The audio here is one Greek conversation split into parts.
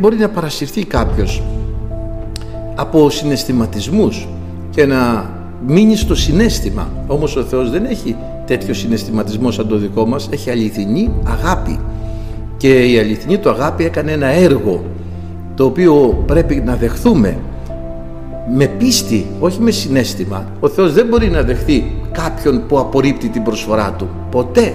Μπορεί να παρασυρθεί κάποιος από συναισθηματισμούς και να μείνει στο συνέστημα. Όμως ο Θεός δεν έχει τέτοιο συναισθηματισμό σαν το δικό μας, έχει αληθινή αγάπη. Και η αληθινή του αγάπη έκανε ένα έργο το οποίο πρέπει να δεχθούμε με πίστη, όχι με συνέστημα. Ο Θεός δεν μπορεί να δεχθεί κάποιον που απορρίπτει την προσφορά του. Ποτέ.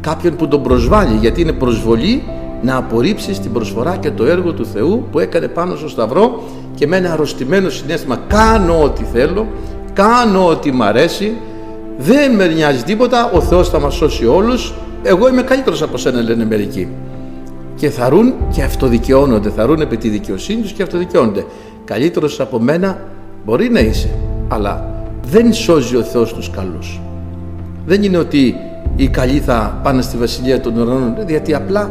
Κάποιον που τον προσβάλλει, γιατί είναι προσβολή να απορρίψεις την προσφορά και το έργο του Θεού που έκανε πάνω στο Σταυρό και με ένα αρρωστημένο συνέστημα κάνω ό,τι θέλω, κάνω ό,τι μ' αρέσει, δεν με νοιάζει τίποτα, ο Θεός θα μας σώσει όλους, εγώ είμαι καλύτερος από σένα λένε μερικοί. Και θα ρουν και αυτοδικαιώνονται, θα ρουν επί τη δικαιοσύνη τους και αυτοδικαιώνονται. Καλύτερος από μένα μπορεί να είσαι, αλλά δεν σώζει ο Θεός τους καλούς. Δεν είναι ότι οι καλοί θα πάνε στη Βασιλεία των Ουρανών, γιατί απλά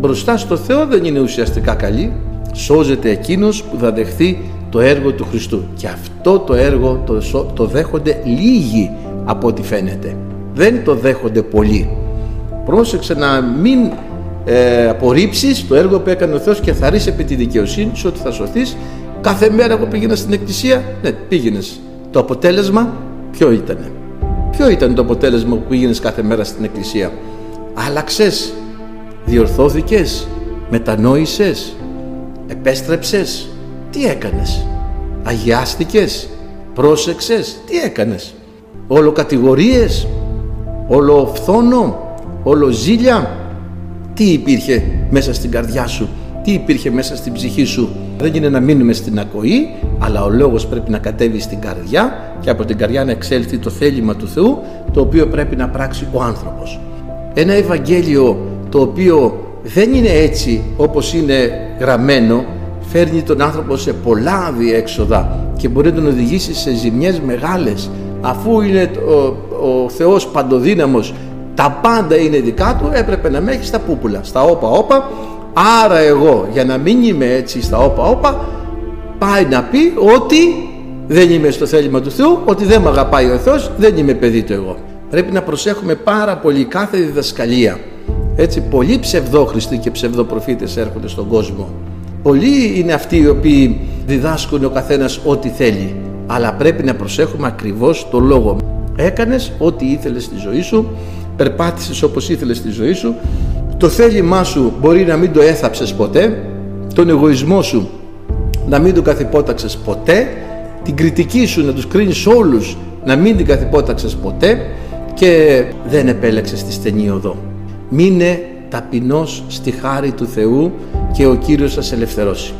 μπροστά στο Θεό δεν είναι ουσιαστικά καλοί. Σώζεται εκείνος που θα δεχθεί το έργο του Χριστού. Και αυτό το έργο το, το δέχονται λίγοι από ό,τι φαίνεται. Δεν το δέχονται πολλοί. Πρόσεξε να μην ε, απορρίψεις το έργο που έκανε ο Θεός και θα ρίξει επί τη δικαιοσύνη σου ότι θα σωθείς. Κάθε μέρα εγώ πήγαινα στην εκκλησία. Ναι, πήγαινες. Το αποτέλεσμα ποιο ήταν. Ποιο ήταν το αποτέλεσμα που πήγαινες κάθε μέρα στην εκκλησία; Άλλαξες, διορθώθηκες, μετανόησες, επέστρεψες. Τι έκανες; Αγιάστηκες, πρόσεξες, τι έκανες; Όλο κατηγορίες, όλο φθόνο, όλο ζήλια. Τι υπήρχε μέσα στην καρδιά σου, τι υπήρχε μέσα στην ψυχή σου; Δεν είναι να μείνουμε στην ακοή, αλλά ο λόγος πρέπει να κατέβει στην καρδιά και από την καρδιά να εξέλθει το θέλημα του Θεού, το οποίο πρέπει να πράξει ο άνθρωπος. Ένα Ευαγγέλιο το οποίο δεν είναι έτσι όπως είναι γραμμένο, φέρνει τον άνθρωπο σε πολλά διέξοδα και μπορεί να τον οδηγήσει σε ζημιές μεγάλες. Αφού είναι ο, ο Θεός παντοδύναμος, τα πάντα είναι δικά του, έπρεπε να με έχεις στα πούπουλα, στα όπα όπα. Άρα εγώ για να μην είμαι έτσι στα όπα όπα, πάει να πει ότι δεν είμαι στο θέλημα του Θεού, ότι δεν με αγαπάει ο Θεός, δεν είμαι παιδί του εγώ. Πρέπει να προσέχουμε πάρα πολύ κάθε διδασκαλία. Έτσι, πολλοί ψευδόχριστοι και ψευδοπροφήτες έρχονται στον κόσμο. Πολλοί είναι αυτοί οι οποίοι διδάσκουν ο καθένας ό,τι θέλει. Αλλά πρέπει να προσέχουμε ακριβώς το λόγο. Έκανες ό,τι ήθελες στη ζωή σου, περπάτησες όπως ήθελες στη ζωή σου, το θέλημά σου μπορεί να μην το έθαψες ποτέ, τον εγωισμό σου να μην τον καθυπόταξες ποτέ, την κριτική σου να τους κρίνεις όλους να μην την καθυπόταξες ποτέ και δεν επέλεξες τη στενή οδό. Μείνε ταπεινός στη χάρη του Θεού και ο Κύριος σας ελευθερώσει.